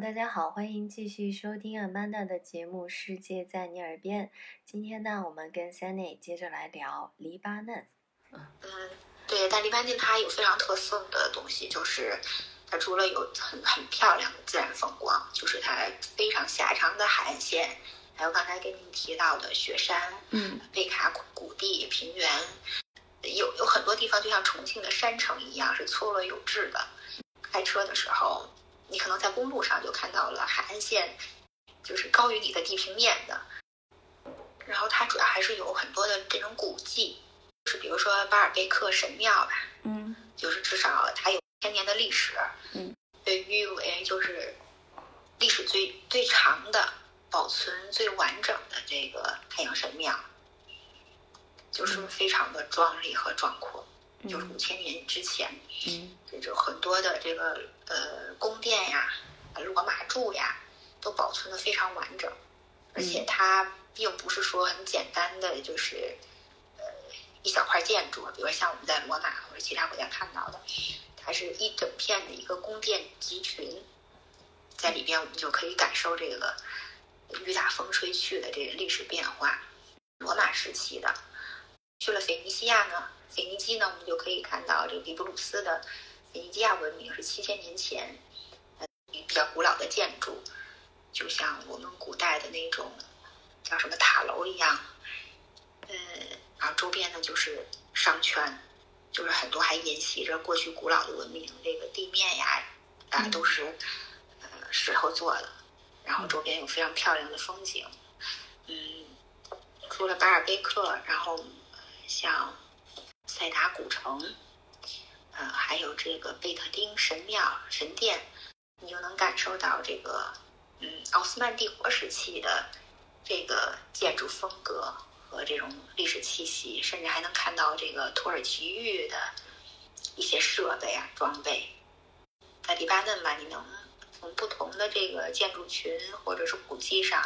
大家好，欢迎继续收听 Amanda 的节目《世界在你耳边》。今天呢，我们跟 Sunny 接着来聊黎巴嫩。嗯，对，但黎巴嫩它有非常特色的东西，就是它除了有很很漂亮的自然风光，就是它非常狭长的海岸线，还有刚才跟您提到的雪山，嗯，贝卡谷地、平原，有有很多地方就像重庆的山城一样，是错落有致的。开车的时候。你可能在公路上就看到了海岸线，就是高于你的地平面的。然后它主要还是有很多的这种古迹，就是比如说巴尔贝克神庙吧，嗯，就是至少它有千年的历史，嗯，被誉为就是历史最最长的、保存最完整的这个太阳神庙，就是非常的壮丽和壮阔。就是五千年之前，嗯，这就很多的这个呃宫殿呀、罗马柱呀，都保存的非常完整，而且它并不是说很简单的，就是呃一小块建筑，比如像我们在罗马或者其他国家看到的，它是一整片的一个宫殿集群，在里边我们就可以感受这个雨打风吹去的这个历史变化。罗马时期的，去了腓尼西亚呢。腓尼基呢，我们就可以看到这个比布鲁斯的腓尼基亚文明是七千年前，呃，比较古老的建筑，就像我们古代的那种叫什么塔楼一样，呃，然后周边呢就是商圈，就是很多还沿袭着过去古老的文明，这个地面呀啊都是呃石头做的，然后周边有非常漂亮的风景，嗯，除了巴尔贝克，然后像。塞达古城，呃，还有这个贝特丁神庙神殿，你就能感受到这个，嗯，奥斯曼帝国时期的这个建筑风格和这种历史气息，甚至还能看到这个土耳其玉的一些设备啊装备。在黎巴嫩吧，你能从不同的这个建筑群或者是古迹上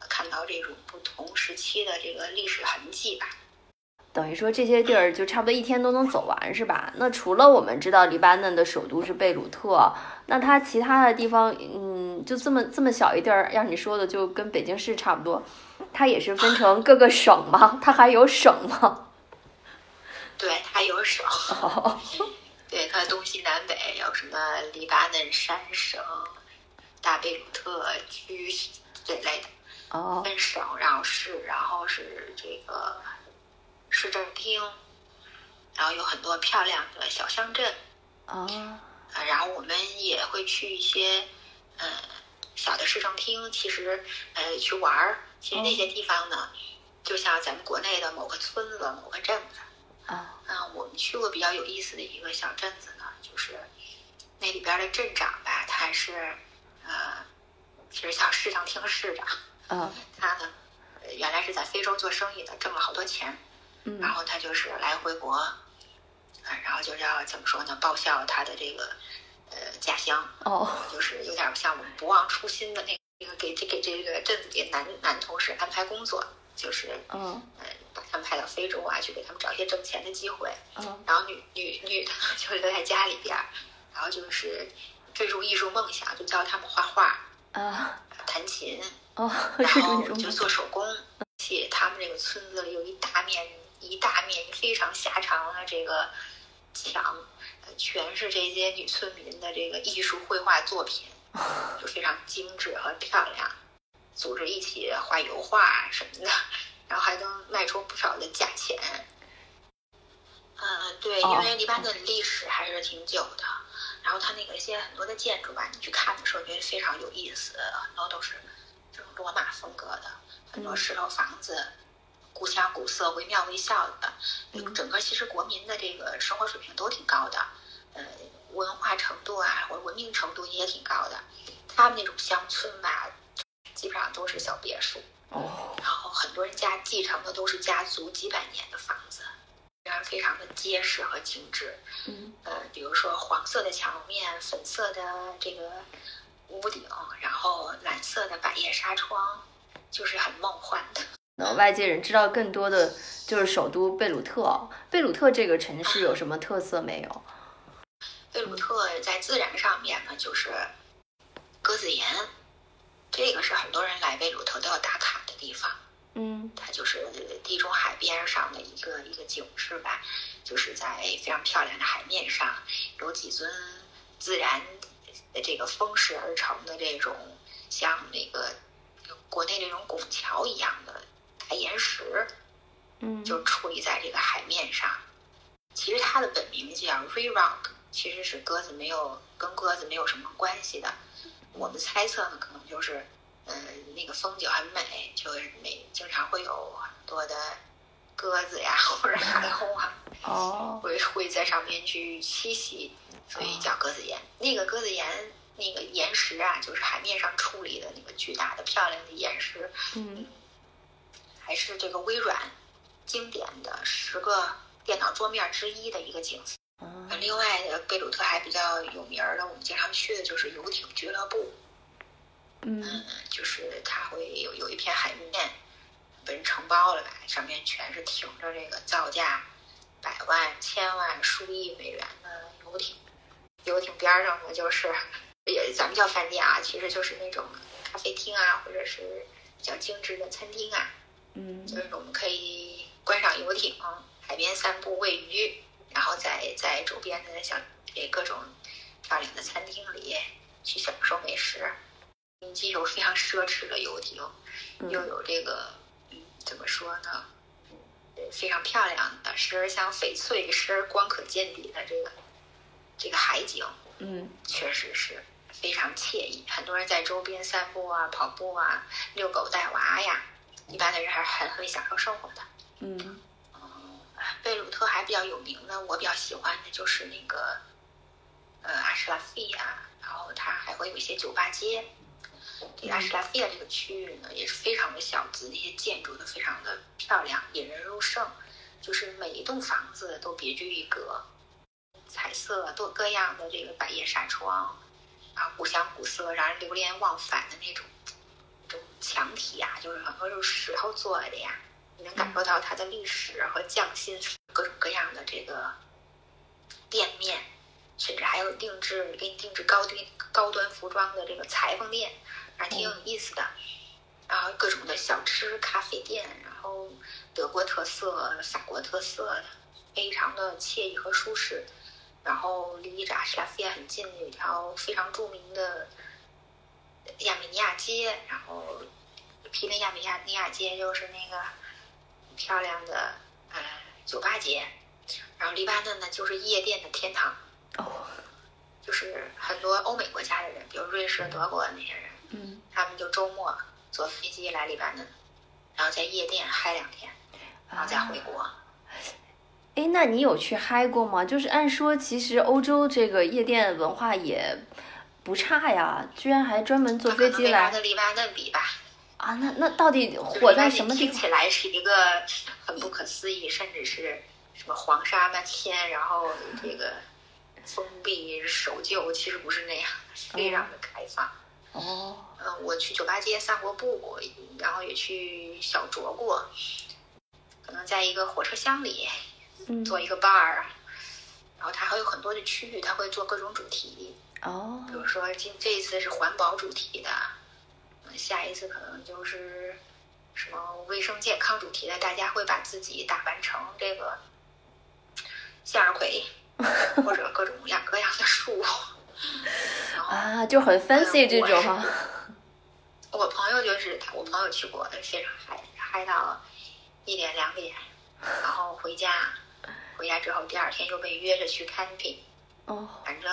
看到这种不同时期的这个历史痕迹吧。等于说这些地儿就差不多一天都能走完，是吧？那除了我们知道黎巴嫩的首都是贝鲁特，那它其他的地方，嗯，就这么这么小一地儿，让你说的就跟北京市差不多，它也是分成各个省吗？它还有省吗？对，它有省。对，它东西南北有什么黎巴嫩山省、大贝鲁特区这类的。哦。分省，然后市，然后是这个。市政厅，然后有很多漂亮的小乡镇，啊，然后我们也会去一些，呃，小的市政厅，其实，呃，去玩儿。其实那些地方呢，就像咱们国内的某个村子、某个镇子，啊，嗯，我们去过比较有意思的一个小镇子呢，就是那里边的镇长吧，他是，呃，其实叫市政厅市长，嗯，他呢，原来是在非洲做生意的，挣了好多钱。然后他就是来回国，啊，然后就是要怎么说呢？报效他的这个呃家乡，哦，就是有点像我们不忘初心的那那个给这给这个镇子里男男同事安排工作，就是嗯，呃，把他们派到非洲啊，去给他们找一些挣钱的机会。嗯，然后女女女的 就留在家里边，然后就是追逐艺术梦想，就教他们画画啊，弹琴哦，然后就做手工。且他们这个村子里有一大面。一大面非常狭长的这个墙，全是这些女村民的这个艺术绘画作品，就非常精致和漂亮。组织一起画油画什么的，然后还能卖出不少的价钱。嗯，对，因为黎巴嫩历史还是挺久的，然后它那个一些很多的建筑吧，你去看的时候觉得非常有意思，很多都是这种罗马风格的，很多石头房子。古香古色、惟妙惟肖的，整个其实国民的这个生活水平都挺高的，呃，文化程度啊或者文明程度也挺高的。他们那种乡村吧，基本上都是小别墅，哦，然后很多人家继承的都是家族几百年的房子，非常非常的结实和精致。嗯，呃，比如说黄色的墙面、粉色的这个屋顶，然后蓝色的百叶纱窗，就是很梦幻的。那外界人知道更多的就是首都贝鲁特。贝鲁特这个城市有什么特色没有？贝鲁特在自然上面呢，就是鸽子岩，这个是很多人来贝鲁特都要打卡的地方。嗯它就是地中海边上的一个一个景致吧，就是在非常漂亮的海面上，有几尊自然的这个风蚀而成的这种像那个国内那种拱桥一样的大岩石，嗯，就矗立在这个海面上。其实它的本名叫 Re Rock，其实是鸽子没有跟鸽子没有什么关系的。我们猜测呢，可能就是，嗯、那个风景很美，就是每经常会有很多的鸽子呀或者海鸥啊，哦，会会在上面去栖息，所以叫鸽子岩。那个鸽子岩那个岩石啊，就是海面上矗立的那个巨大的漂亮的岩石，嗯还是这个微软经典的十个电脑桌面之一的一个景色。啊另外的贝鲁特还比较有名的，我们经常去的就是游艇俱乐部。嗯嗯，就是它会有有一片海面被人承包了吧，上面全是停着这个造价百万、千万、数亿美元的游艇。游艇边儿上呢，就是也咱们叫饭店啊，其实就是那种咖啡厅啊，或者是比较精致的餐厅啊。嗯就是我们可以观赏游艇，海边散步喂鱼，然后在在周边的小这各种漂亮的餐厅里去享受美食。嗯既有非常奢侈的游艇，又有这个嗯怎么说呢？呃非常漂亮的，时而像翡翠，时而光可见底的这个这个海景，嗯确实是非常惬意。很多人在周边散步啊、跑步啊、遛狗带娃呀，一般的人还是很会享受生活的。嗯贝鲁特还比较有名的，我比较喜欢的就是那个呃阿什拉菲亚，然后它还会有一些酒吧街。这个阿什拉菲亚这个区域呢，也是非常的小资，那些建筑都非常的漂亮，引人入胜。就是每一栋房子都别具一格，彩色多各样的这个百叶纱窗，啊，古香古色，让人流连忘返的那种那种墙体呀、就是很多都是石头做的呀，你能感受到它的历史和匠心，各种各样的这个店面，甚至还有定制给你定制高端高端服装的这个裁缝店，还挺有意思的。然后各种的小吃、咖啡店，然后德国特色、法国特色的，非常的惬意和舒适。然后离这阿什拉菲亚很近，有一条非常著名的亚美尼亚街，然后毗邻亚美尼亚街就是那个漂亮的呃酒吧街，然后黎巴嫩呢就是夜店的天堂，哦就是很多欧美国家的人，比如瑞士、德国的那些人，嗯他们就周末坐飞机来黎巴嫩，然后在夜店嗨两天，然后再回国。哎，那你有去嗨过吗？就是按说，其实欧洲这个夜店文化也不差呀，居然还专门坐飞机来跟黎巴嫩比吧，啊？那那到底火在什么地方？听起来是一个很不可思议，甚至是什么黄沙漫天，然后这个封闭守旧，其实不是那样，非常的开放。哦，嗯，我去酒吧街散过步，然后也去小酌过，可能在一个火车厢里嗯，做一个 bar，然后它还有很多的区域，它会做各种主题，哦。比，如说今这一次是环保主题的，嗯下一次可能就是什么卫生健康主题的，大家会把自己打扮成这个向日葵，或者各种各样各样的树，啊，就很 fancy 这种。哈。我朋友就是他，我朋友去过，非常嗨，嗨到一点两点，然后回家，回家之后第二天又被约着去 camping。哦，反正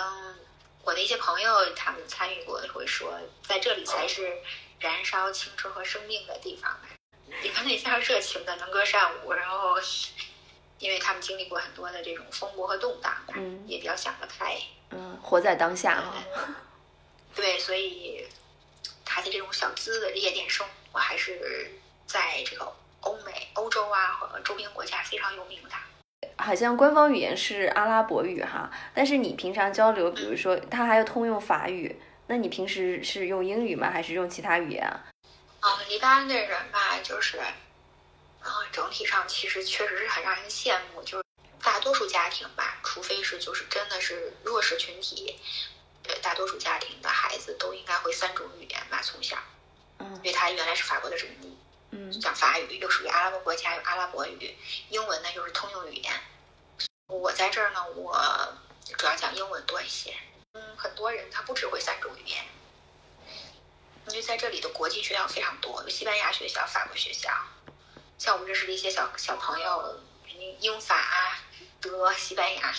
我的一些朋友他们参与过的会说，在这里才是燃烧青春和生命的地方。你看那些热情的，能歌善舞，然后因为他们经历过很多的这种风波和动荡，嗯也比较想得开。嗯，活在当下哈。对，所以他的这种小资的夜店生活，还是在这个欧美、欧洲啊和周边国家非常有名的。好像官方语言是阿拉伯语哈，但是你平常交流，比如说它还有通用法语，那你平时是用英语吗？还是用其他语言啊？啊，黎巴嫩的人吧，就是，啊，整体上其实确实是很让人羡慕，就是大多数家庭吧，除非是就是真的是弱势群体，呃，大多数家庭的孩孩子都应该会三种语言吧，从小，嗯因为他原来是法国的殖民地，嗯讲法语又属于阿拉伯国家，有阿拉伯语，英文呢又是通用语言。我在这儿呢，我主要讲英文多一些。嗯，很多人他不只会三种语言，因为在这里的国际学校非常多，有西班牙学校、法国学校。像我们认识的一些小小朋友，英法、德、西班牙，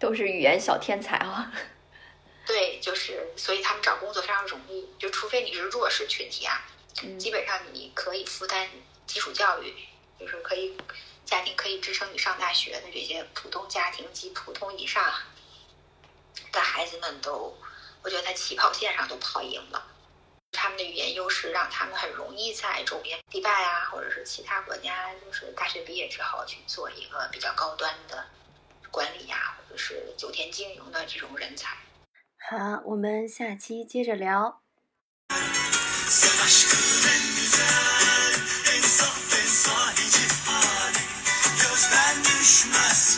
都是语言小天才啊。对，就是所以他们找工作非常容易，就除非你是弱势群体啊，嗯基本上你可以负担基础教育，就是可以家庭可以支撑你上大学的这些普通家庭及普通以上的孩子们都，我觉得在起跑线上都跑赢了。他们的语言优势让他们很容易在周边迪拜啊，或者是其他国家，就是大学毕业之后去做一个比较高端的管理呀、或者是酒店经营的这种人才。好，我们下期接着聊。Christmas.